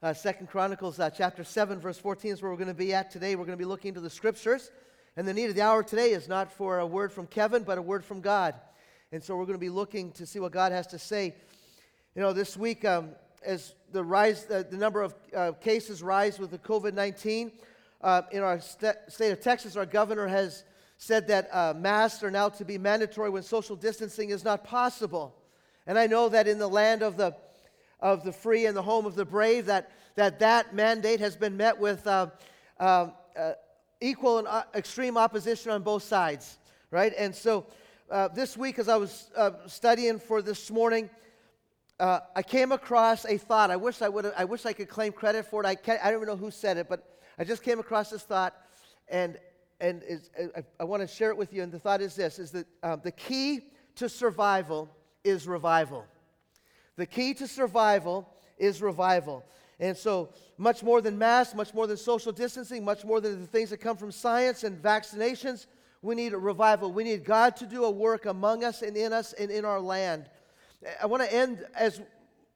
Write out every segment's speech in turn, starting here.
Uh, Second Chronicles uh, chapter 7, verse 14 is where we're going to be at today. We're going to be looking into the scriptures. And the need of the hour today is not for a word from Kevin, but a word from God. And so we're going to be looking to see what God has to say. You know, this week, um, as the rise, uh, the number of uh, cases rise with the COVID 19, uh, in our st- state of Texas, our governor has said that uh, masks are now to be mandatory when social distancing is not possible. And I know that in the land of the of the free and the home of the brave, that that, that mandate has been met with uh, uh, uh, equal and uh, extreme opposition on both sides, right? And so uh, this week, as I was uh, studying for this morning, I came across a thought. I wish I would. I wish I could claim credit for it. I can't. I don't even know who said it, but I just came across this thought, and and I, I want to share it with you. And the thought is this: is that um, the key to survival is revival. The key to survival is revival. And so, much more than masks, much more than social distancing, much more than the things that come from science and vaccinations, we need a revival. We need God to do a work among us and in us and in our land. I want to end as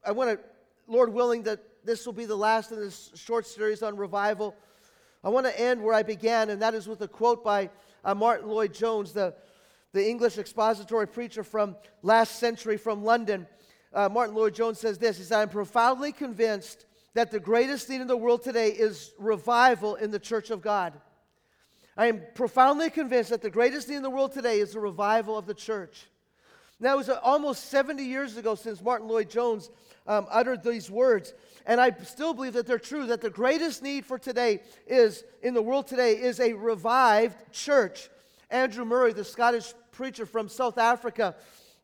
I want to, Lord willing, that this will be the last of this short series on revival. I want to end where I began, and that is with a quote by uh, Martyn Lloyd-Jones, the, the English expository preacher from last century from London uh, Martyn Lloyd-Jones says this He said, I'm profoundly convinced that the greatest need in the world today is revival in the church of God. I am profoundly convinced that the greatest need in the world today is the revival of the church. Now, it was uh, almost 70 years ago since Martyn Lloyd-Jones um, uttered these words, and I still believe that they're true, that the greatest need for today is, in the world today, is a revived church. Andrew Murray, the Scottish preacher from South Africa,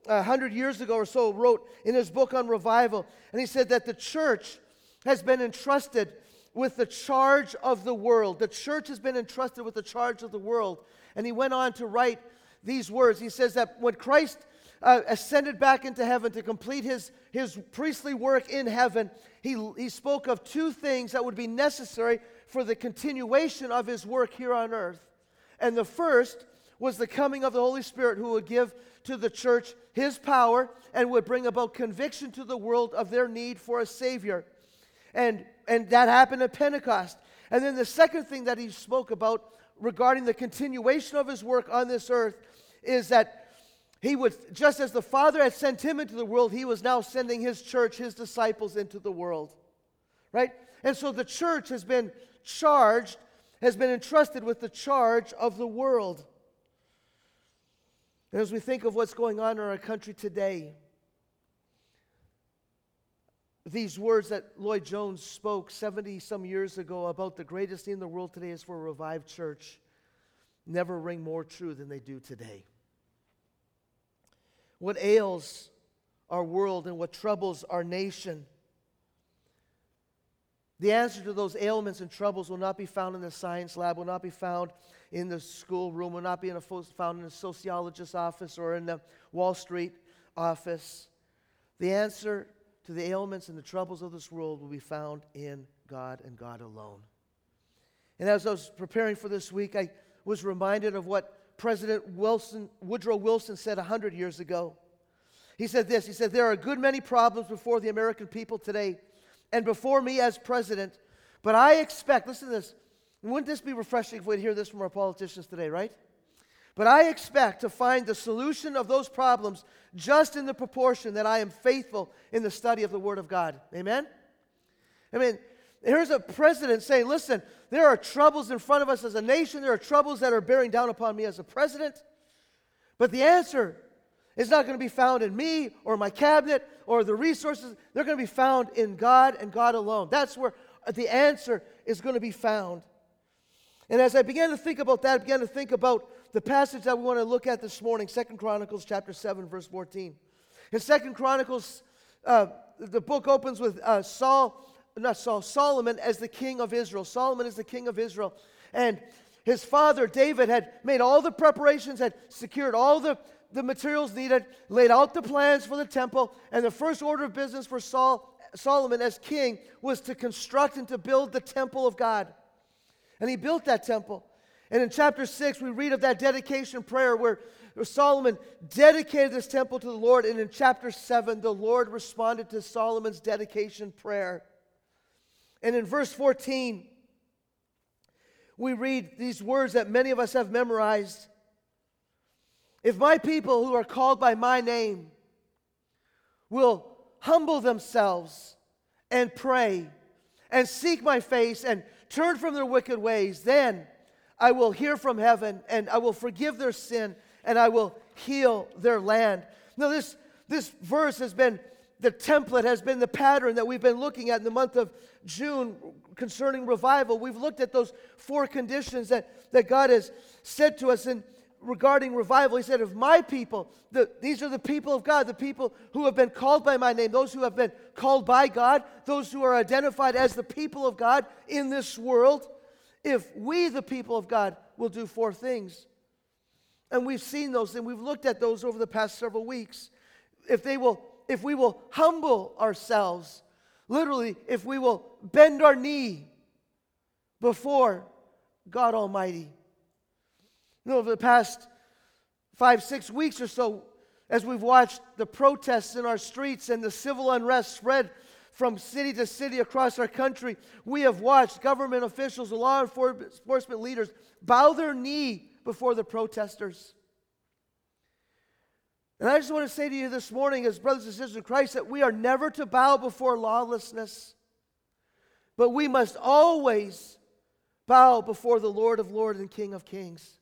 a hundred years ago or so wrote in his book on revival, and he said that the church has been entrusted with the charge of the world. The church has been entrusted with the charge of the world. And he went on to write these words. He says that when Christ uh, ascended back into heaven to complete his, his priestly work in heaven, he, he spoke of two things that would be necessary for the continuation of his work here on earth. And the first was the coming of the Holy Spirit who would give to the church his power and would bring about conviction to the world of their need for a Savior. And, and that happened at Pentecost. And then the second thing that he spoke about regarding the continuation of his work on this earth is that he would, just as the Father had sent him into the world, he was now sending his church, his disciples into the world. Right? And so the church has been charged, has been entrusted with the charge of the world. And as we think of what's going on in our country today, these words that Lloyd-Jones spoke 70 some years ago about the greatest thing in the world today is for a revived church never ring more true than they do today. What ails our world and what troubles our nation the answer to those ailments and troubles will not be found in the science lab, will not be found in the schoolroom. will not be in a, found in a sociologist's office or in the Wall Street office. The answer to the ailments and the troubles of this world will be found in God and God alone. And as I was preparing for this week, I was reminded of what President Wilson, Woodrow Wilson said 100 years ago. He said this He said, There are a good many problems before the American people today and before me as president. But I expect, listen to this, wouldn't this be refreshing if we'd hear this from our politicians today, right? But I expect to find the solution of those problems just in the proportion that I am faithful in the study of the Word of God. Amen? I mean, here's a president saying, listen, there are troubles in front of us as a nation, there are troubles that are bearing down upon me as a president. But the answer is not going to be found in me or my cabinet or the resources. They're going to be found in God and God alone. That's where the answer is going to be found. And as I began to think about that, I began to think about the passage that we want to look at this morning, Second Chronicles chapter 7, verse 14. In Second Chronicles, uh, the book opens with uh, Saul, not Saul, Solomon as the king of Israel. Solomon is the king of Israel. And his father, David, had made all the preparations, had secured all the the materials needed, laid out the plans for the temple, and the first order of business for Saul, Solomon as king was to construct and to build the temple of God. And he built that temple. And in chapter 6, we read of that dedication prayer where, Solomon dedicated this temple to the Lord. And in chapter 7, the Lord responded to Solomon's dedication prayer. And in verse 14, we read these words that many of us have memorized. If my people who are called by my name will humble themselves and pray and seek my face and turn from their wicked ways, then I will hear from heaven and I will forgive their sin and I will heal their land. Now, this, this verse has been the template, has been the pattern that we've been looking at in the month of June concerning revival. We've looked at those four conditions that, that God has said to us in regarding revival. He said, If my people, the, these are the people of God, the people who have been called by my name, those who have been called by God, those who are identified as the people of God in this world, if we, the people of God, will do four things. And we've seen those and we've looked at those over the past several weeks. If they will, if we will humble ourselves, literally, if we will bend our knee before God Almighty. You know, over the past five, six weeks or so, as we've watched the protests in our streets and the civil unrest spread from city to city across our country, we have watched government officials, law enforcement leaders bow their knee before the protesters. And I just want to say to you this morning, as brothers and sisters in Christ, that we are never to bow before lawlessness, but we must always bow before the Lord of Lords and King of Kings.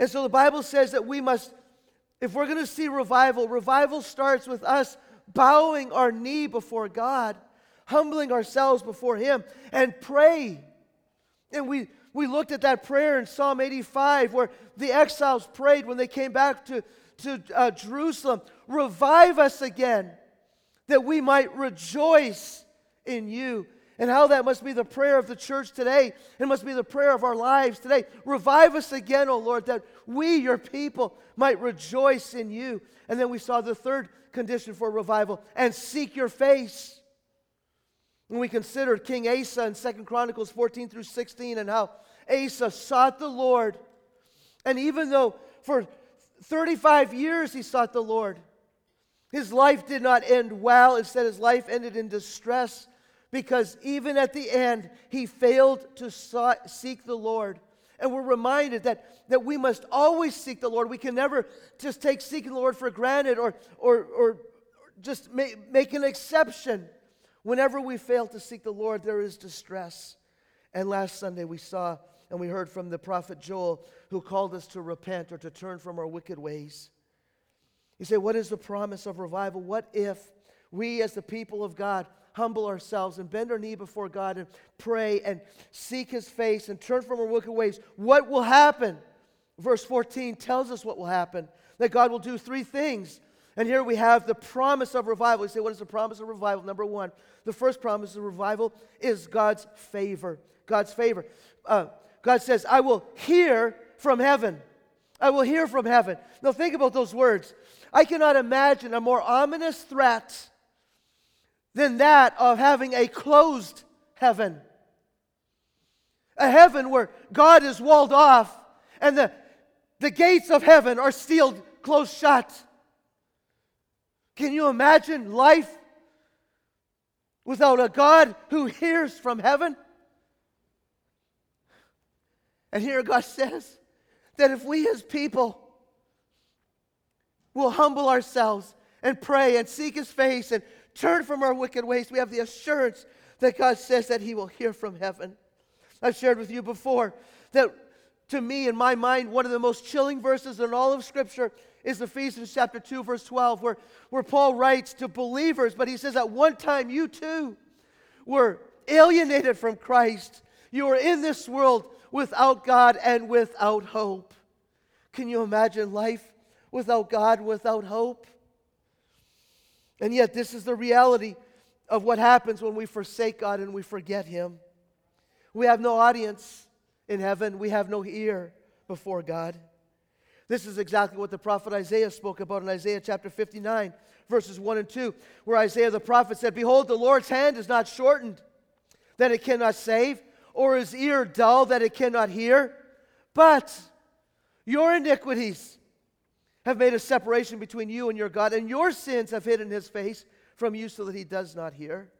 And so the Bible says that we must, if we're going to see revival, revival starts with us bowing our knee before God, humbling ourselves before Him, and pray. And we, we looked at that prayer in Psalm 85 where the exiles prayed when they came back to, to uh, Jerusalem Revive us again that we might rejoice in you. And how that must be the prayer of the church today. It must be the prayer of our lives today. Revive us again, O Lord, that we, your people, might rejoice in you. And then we saw the third condition for revival and seek your face. When we considered King Asa in Second Chronicles 14 through 16 and how Asa sought the Lord. And even though for 35 years he sought the Lord, his life did not end well. Instead, his life ended in distress because even at the end, he failed to seek the Lord. And we're reminded that, that we must always seek the Lord. We can never just take seeking the Lord for granted or, or, or just make, make an exception. Whenever we fail to seek the Lord, there is distress. And last Sunday we saw and we heard from the prophet Joel who called us to repent or to turn from our wicked ways. You say, What is the promise of revival? What if we, as the people of God, humble ourselves and bend our knee before God and pray and seek His face and turn from our wicked ways? What will happen? Verse 14 tells us what will happen that God will do three things. And here we have the promise of revival. You say, What is the promise of revival? Number one, the first promise of revival is God's favor. God's favor. Uh, God says, I will hear from heaven. I will hear from heaven. Now, think about those words. I cannot imagine a more ominous threat than that of having a closed heaven. A heaven where God is walled off and the, the gates of heaven are sealed closed shut. Can you imagine life without a God who hears from heaven? And here God says that if we as people will humble ourselves and pray and seek his face and turn from our wicked ways, we have the assurance that God says that he will hear from heaven. I've shared with you before that to me, in my mind, one of the most chilling verses in all of Scripture is Ephesians chapter 2, verse 12, where, where Paul writes to believers, but he says, At one time you too were alienated from Christ. You were in this world without God and without hope. Can you imagine life without God, without hope? And yet, this is the reality of what happens when we forsake God and we forget Him. We have no audience in heaven, we have no ear before God. This is exactly what the prophet Isaiah spoke about in Isaiah chapter 59, verses 1 and 2, where Isaiah the prophet said, Behold, the Lord's hand is not shortened, that it cannot save, or his ear dull that it cannot hear? But your iniquities have made a separation between you and your God, and your sins have hidden his face from you so that he does not hear.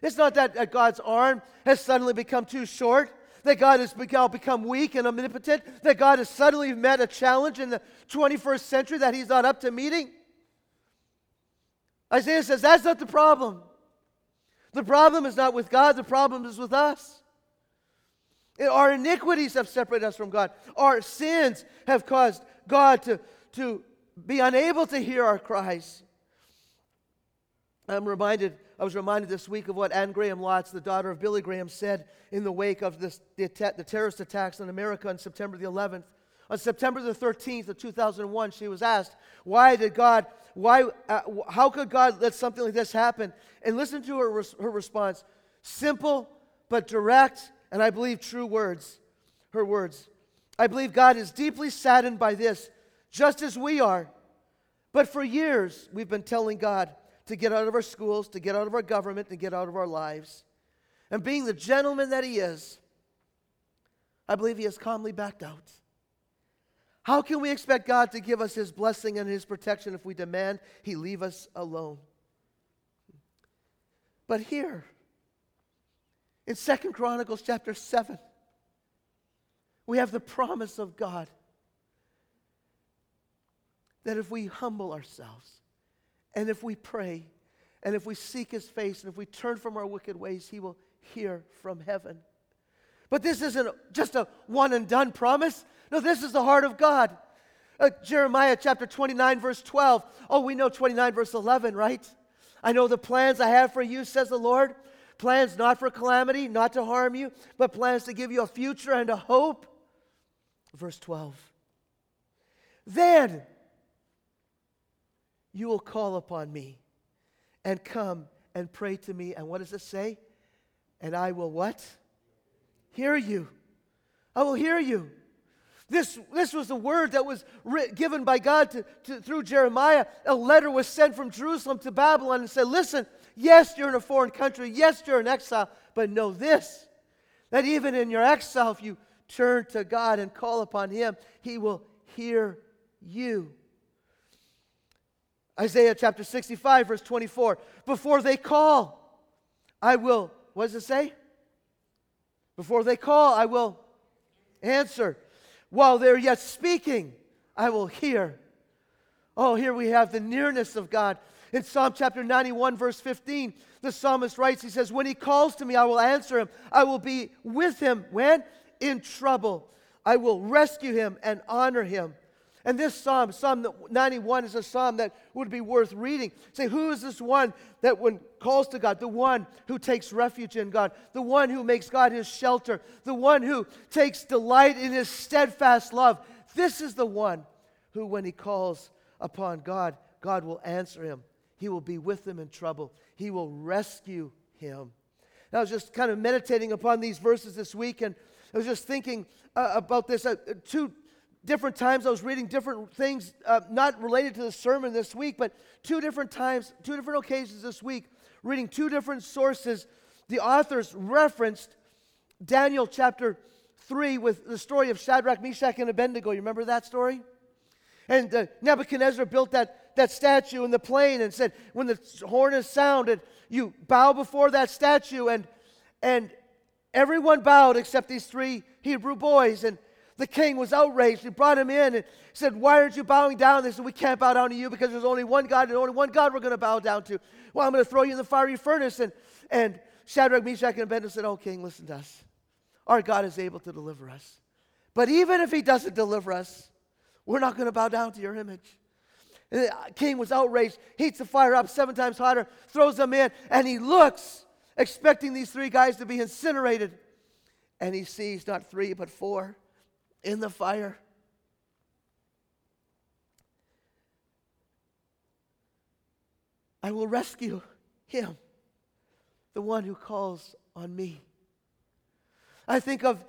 It's not that, God's arm has suddenly become too short, that God has become weak and omnipotent, that God has suddenly met a challenge in the 21st century that he's not up to meeting. Isaiah says that's not the problem. The problem is not with God, the problem is with us. Our iniquities have separated us from God. Our sins have caused God to, to be unable to hear our cries. I'm reminded, I was reminded this week of what Anne Graham Lotz, the daughter of Billy Graham, said in the wake of this, the, the terrorist attacks on America on September the 11th. On September the 13th of 2001, she was asked, Why did God, why, uh, how could God let something like this happen? And listen to her, her response simple but direct, and I believe true words. Her words. I believe God is deeply saddened by this, just as we are. But for years, we've been telling God, to get out of our schools, to get out of our government, to get out of our lives. And being the gentleman that he is, I believe he has calmly backed out. How can we expect God to give us his blessing and his protection if we demand he leave us alone? But here, in Second Chronicles chapter 7, we have the promise of God that if we humble ourselves, and if we pray, and if we seek his face, and if we turn from our wicked ways, he will hear from heaven. But this isn't just a one and done promise. No, this is the heart of God. Uh, Jeremiah chapter 29, verse 12. Oh, we know 29, verse 11, right? I know the plans I have for you, says the Lord. Plans not for calamity, not to harm you, but plans to give you a future and a hope. Verse 12. Then you will call upon me and come and pray to me. And what does it say? And I will what? Hear you. I will hear you. This, this was the word that was given by God to, to, through Jeremiah. A letter was sent from Jerusalem to Babylon and said, Listen, yes, you're in a foreign country. Yes, you're in exile. But know this that even in your exile, if you turn to God and call upon Him, He will hear you. Isaiah chapter 65, verse 24. Before they call, I will, what does it say? Before they call, I will answer. While they're yet speaking, I will hear. Oh, here we have the nearness of God. In Psalm chapter 91, verse 15, the psalmist writes, he says, When he calls to me, I will answer him. I will be with him. When? In trouble. I will rescue him and honor him. And this psalm, Psalm 91, is a psalm that would be worth reading. Say, who is this one that when calls to God, the one who takes refuge in God, the one who makes God his shelter, the one who takes delight in his steadfast love? This is the one who, when he calls upon God, God will answer him. He will be with him in trouble. He will rescue him. And I was just kind of meditating upon these verses this week, and I was just thinking uh, about this. Uh, two different times I was reading different things, uh, not related to the sermon this week, but two different times, two different occasions this week, reading two different sources. The authors referenced Daniel chapter 3 with the story of Shadrach, Meshach, and Abednego. You remember that story? And uh, Nebuchadnezzar built that, that statue in the plain and said, when the horn is sounded, you bow before that statue. And, and everyone bowed except these three Hebrew boys. And the king was outraged. He brought him in and said, Why aren't you bowing down? They said, We can't bow down to you because there's only one God and only one God we're going to bow down to. Well, I'm going to throw you in the fiery furnace. And, and Shadrach, Meshach, and Abednego said, Oh, king, listen to us. Our God is able to deliver us. But even if he doesn't deliver us, we're not going to bow down to your image. And the king was outraged, heats the fire up seven times hotter, throws them in, and he looks, expecting these three guys to be incinerated. And he sees not three, but four in the fire. I will rescue him, the one who calls on me. I think of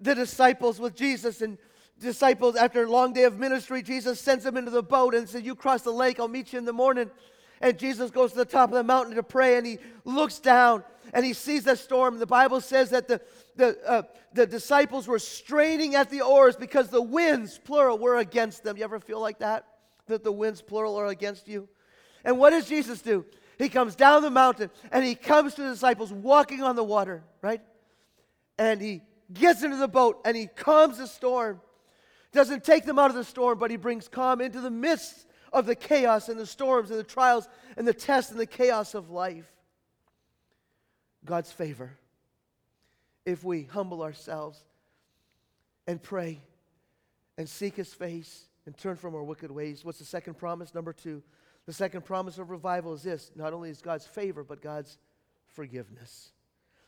the disciples with Jesus and disciples after a long day of ministry jesus sends them into the boat and says you cross the lake i'll meet you in the morning and jesus goes to the top of the mountain to pray and he looks down and he sees the storm the bible says that the, the, uh, the disciples were straining at the oars because the winds, plural, were against them. You ever feel like that? That the winds, plural, are against you? And what does Jesus do? he comes down the mountain and he comes to the disciples walking on the water, right? And he gets into the boat and he calms the storm. Doesn't take them out of the storm, but he brings calm into the midst of the chaos and the storms and the trials and the tests and the chaos of life. God's favor. If we humble ourselves and pray and seek his face and turn from our wicked ways. What's the second promise? Number two. The second promise of revival is this not only is God's favor, but God's forgiveness.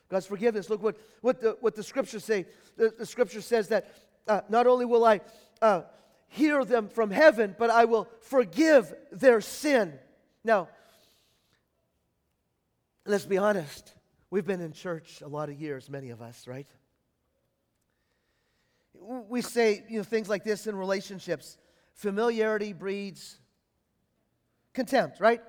God's forgiveness. Look what, what, the, what the scriptures say. The, the scripture says that uh, not only will I uh, hear them from heaven, but I will forgive their sin. Now, let's be honest. We've been in church a lot of years, many of us, right? We say you know, things like this in relationships familiarity breeds contempt, right?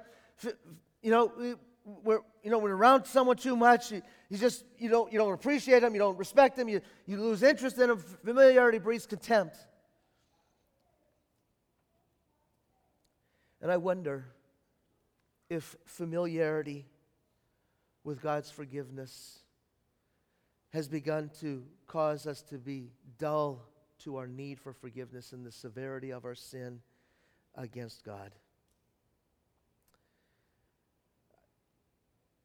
You know, we're, you know, you're around someone too much, you, you just you don't you don't appreciate them, you don't respect them, you, you lose interest in them. Familiarity breeds contempt. And I wonder if familiarity with God's forgiveness has begun to cause us to be dull to our need for forgiveness and the severity of our sin against God.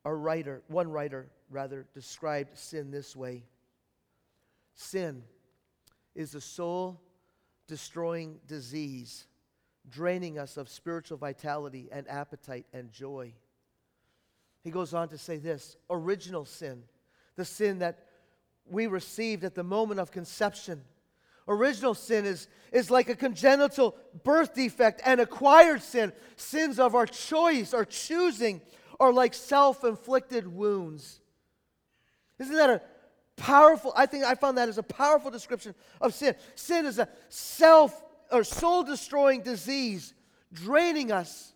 A writer, one writer rather, described sin this way Sin is a soul destroying disease draining us of spiritual vitality and appetite and joy. He goes on to say this original sin, the sin that we received at the moment of conception. Original sin is, is like a congenital birth defect, and acquired sin, sins of our choice our choosing, are like self inflicted wounds. Isn't that a powerful? I think I found that as a powerful description of sin. Sin is a self or soul destroying disease, draining us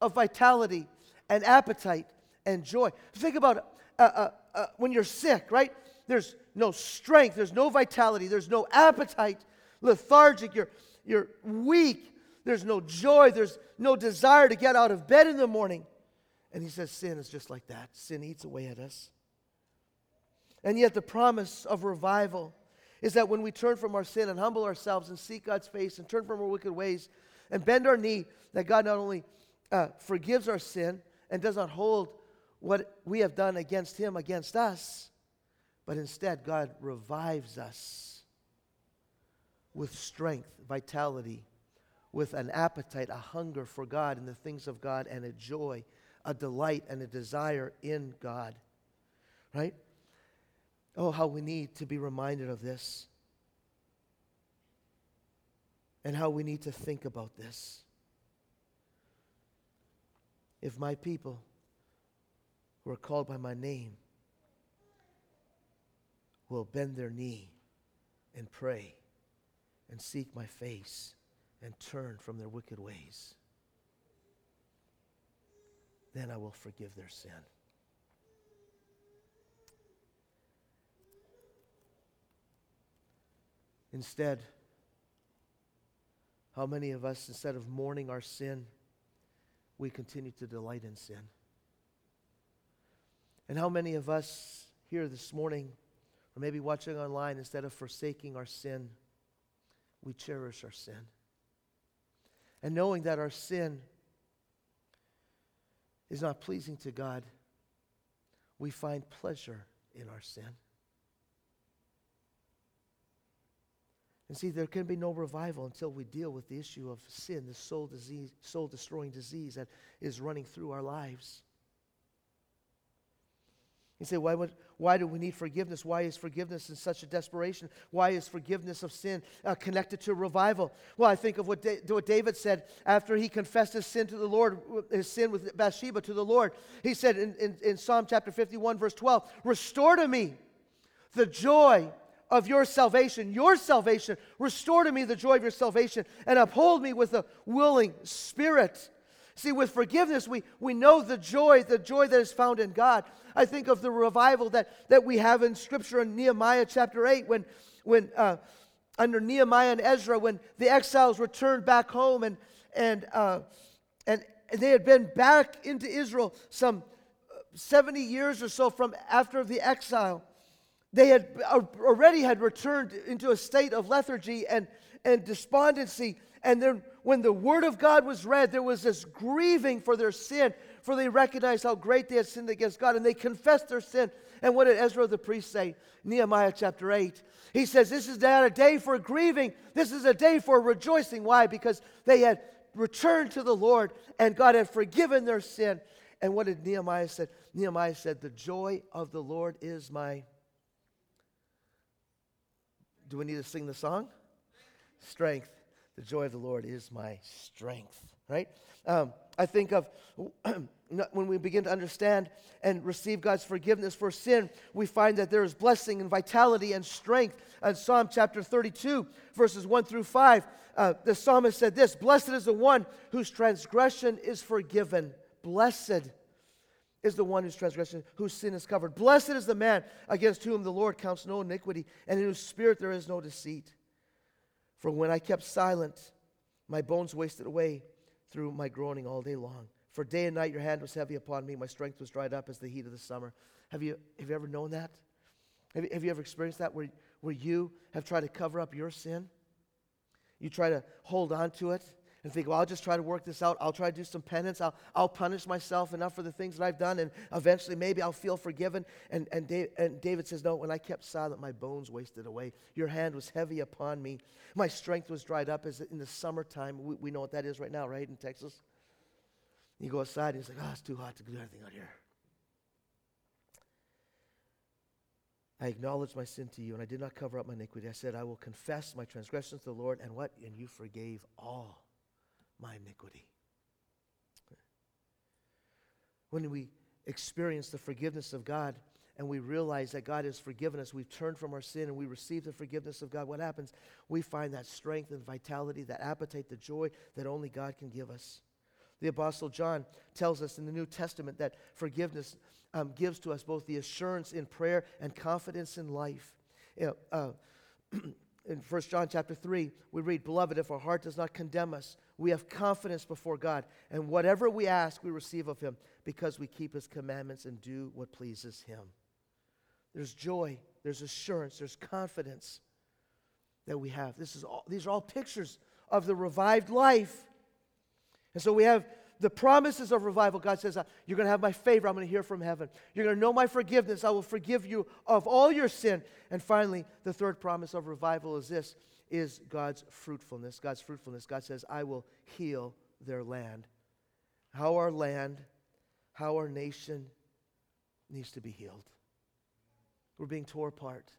of vitality and appetite and joy. Think about uh, uh, uh, when you're sick, right? There's no strength, there's no vitality, there's no appetite, lethargic, you're, you're weak, there's no joy, there's no desire to get out of bed in the morning. And he says, Sin is just like that. Sin eats away at us. And yet, the promise of revival is that when we turn from our sin and humble ourselves and seek God's face and turn from our wicked ways and bend our knee, that God not only uh, forgives our sin and does not hold what we have done against Him against us, but instead God revives us with strength, vitality, with an appetite, a hunger for God and the things of God, and a joy, a delight, and a desire in God. Right? Oh, how we need to be reminded of this. And how we need to think about this. If my people who are called by my name will bend their knee and pray and seek my face and turn from their wicked ways, then I will forgive their sin. Instead, how many of us, instead of mourning our sin, we continue to delight in sin? And how many of us here this morning, or maybe watching online, instead of forsaking our sin, we cherish our sin? And knowing that our sin is not pleasing to God, we find pleasure in our sin. And see, there can be no revival until we deal with the issue of sin, the soul disease, soul destroying disease that is running through our lives. You say, why, would, why do we need forgiveness? Why is forgiveness in such a desperation? Why is forgiveness of sin uh, connected to revival? Well, I think of what, da- what David said after he confessed his sin to the Lord, his sin with Bathsheba to the Lord. He said in, in, in Psalm chapter 51, verse 12, Restore to me the joy of your salvation, your salvation. Restore to me the joy of your salvation and uphold me with a willing spirit. See, with forgiveness, we, we know the joy, the joy that is found in God. I think of the revival that, that we have in Scripture in Nehemiah chapter 8 when, when uh, under Nehemiah and Ezra, when the exiles returned back home and, and, uh, and they had been back into Israel some 70 years or so from after the exile. They had already had returned into a state of lethargy and, and despondency. And then when the word of God was read, there was this grieving for their sin, for they recognized how great they had sinned against God, and they confessed their sin. And what did Ezra the priest say? Nehemiah chapter 8. He says, This is not a day for grieving, this is a day for rejoicing. Why? Because they had returned to the Lord and God had forgiven their sin. And what did Nehemiah say? Nehemiah said, The joy of the Lord is my. Do we need to sing the song? Strength. The joy of the Lord is my strength, right? Um, I think of when we begin to understand and receive God's forgiveness for sin, we find that there is blessing and vitality and strength. In Psalm chapter 32, verses 1 through 5, uh, the psalmist said this Blessed is the one whose transgression is forgiven. Blessed is the one whose transgression, whose sin is covered. Blessed is the man against whom the Lord counts no iniquity, and in whose spirit there is no deceit. For when I kept silent, my bones wasted away through my groaning all day long. For day and night your hand was heavy upon me, my strength was dried up as the heat of the summer. Have you, have you ever known that? Have you, have you ever experienced that where, where you have tried to cover up your sin? You try to hold on to it and think, well, I'll just try to work this out. I'll try to do some penance. I'll, I'll punish myself enough for the things that I've done, and eventually maybe I'll feel forgiven. And, and, Dave, and David says, No, when I kept silent, my bones wasted away. Your hand was heavy upon me. My strength was dried up as in the summertime. We, we know what that is right now, right, in Texas? You go outside, and he's like, Oh, it's too hot to do anything out here. I acknowledged my sin to you, and I did not cover up my iniquity. I said, I will confess my transgressions to the Lord, and what? And you forgave all my iniquity. When we experience the forgiveness of God and we realize that God has forgiven us, we've turned from our sin and we receive the forgiveness of God, what happens? We find that strength and vitality, that appetite, the joy that only God can give us. The Apostle John tells us in the New Testament that forgiveness um, gives to us both the assurance in prayer and confidence in life. You know, uh, in 1 John chapter 3, we read, Beloved, if our heart does not condemn us, we have confidence before God. And whatever we ask, we receive of Him because we keep His commandments and do what pleases Him. There's joy, there's assurance, there's confidence that we have. This is all, these are all pictures of the revived life. And so we have the promises of revival, God says, uh, You're going to have my favor. I'm going to hear from heaven. You're going to know my forgiveness. I will forgive you of all your sin. And finally, the third promise of revival is this is God's fruitfulness. God's fruitfulness. God says, I will heal their land. How our land, how our nation needs to be healed. We're being torn apart.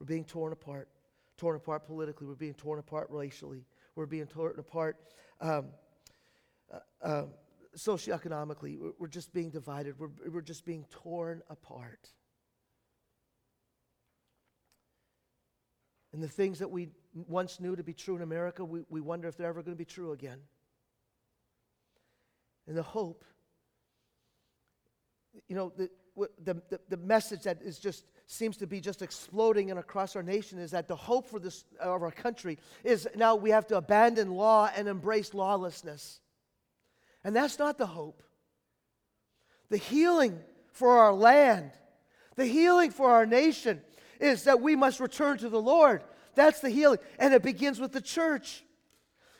We're being torn apart. Torn apart politically. We're being torn apart racially. We're being torn apart um, uh, socioeconomically. We're, we're just being divided. We're, we're just being torn apart. And the things that we once knew to be true in America, we, we wonder if they're ever going to be true again. And the hope, you know, the, the, the, the message that is just seems to be just exploding and across our nation is that the hope for this of our country is now we have to abandon law and embrace lawlessness. And that's not the hope. The healing for our land, the healing for our nation is that we must return to the Lord. That's the healing. And it begins with the church.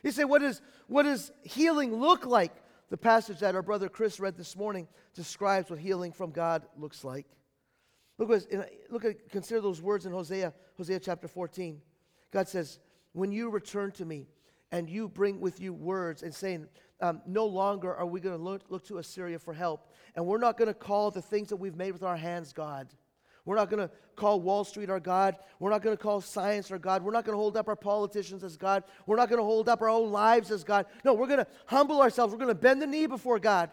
You say, what, is, what does healing look like? The passage that our brother Chris read this morning describes what healing from God looks like. Look, look at, consider those words in Hosea, Hosea chapter 14. God says, When you return to me and you bring with you words and saying, um, No longer are we going to look, look to Assyria for help, and we're not going to call the things that we've made with our hands God. We're not going to call Wall Street our God. We're not going to call science our God. We're not going to hold up our politicians as God. We're not going to hold up our own lives as God. No, we're going to humble ourselves. We're going to bend the knee before God.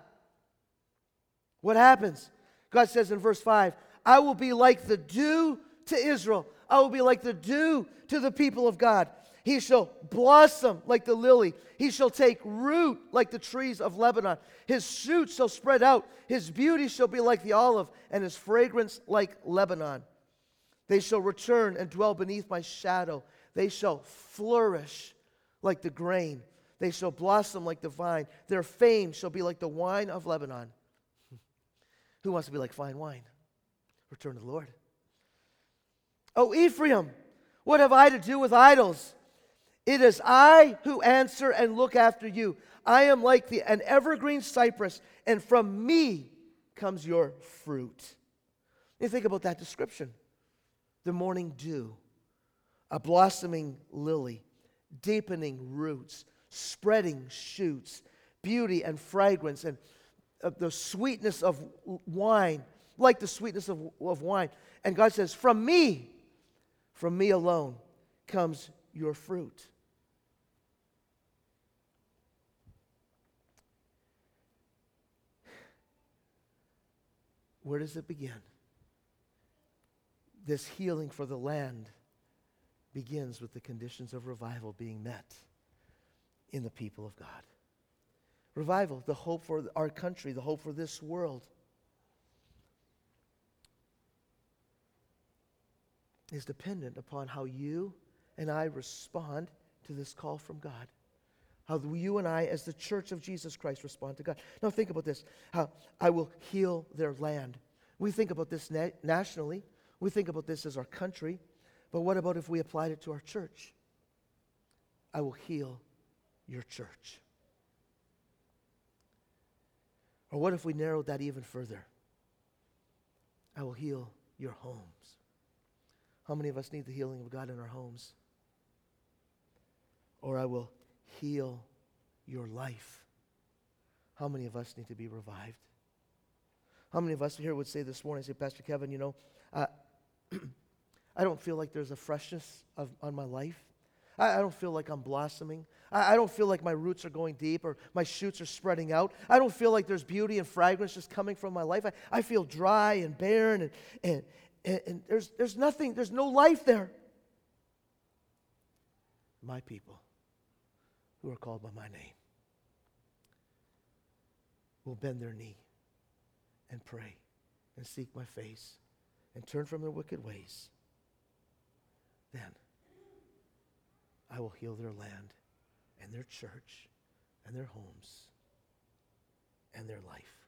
What happens? God says in verse 5 I will be like the dew to Israel. I will be like the dew to the people of God. He shall blossom like the lily. He shall take root like the trees of Lebanon. His shoots shall spread out. His beauty shall be like the olive, and his fragrance like Lebanon. They shall return and dwell beneath my shadow. They shall flourish like the grain. They shall blossom like the vine. Their fame shall be like the wine of Lebanon. Who wants to be like fine wine? Return to the Lord. Oh, Ephraim, what have I to do with idols? It is I who answer and look after you. I am like the, an evergreen cypress, and from me comes your fruit. You think about that description the morning dew, a blossoming lily, deepening roots, spreading shoots, beauty and fragrance, and uh, the sweetness of wine, like the sweetness of, of wine. And God says, From me, from me alone comes your fruit. Where does it begin? This healing for the land begins with the conditions of revival being met in the people of God. Revival, the hope for our country, the hope for this world, is dependent upon how you and I respond to this call from God. How you and I, as the church of Jesus Christ, respond to God. Now, think about this how I will heal their land. We think about this na- nationally, we think about this as our country, but what about if we applied it to our church? I will heal your church. Or what if we narrowed that even further? I will heal your homes. How many of us need the healing of God in our homes? Or I will heal your life. How many of us need to be revived? How many of us here would say this morning, say, Pastor Kevin, you know, uh, I don't feel like there's a freshness of, on my life. I, I don't feel like I'm blossoming. I, I don't feel like my roots are going deep or my shoots are spreading out. I don't feel like there's beauty and fragrance just coming from my life. I, I feel dry and barren and, and, and, and there's, there's nothing, there's no life there. My people who are called by my name will bend their knee and pray and seek my face and turn from their wicked ways. Then I will heal their land and their church and their homes and their life.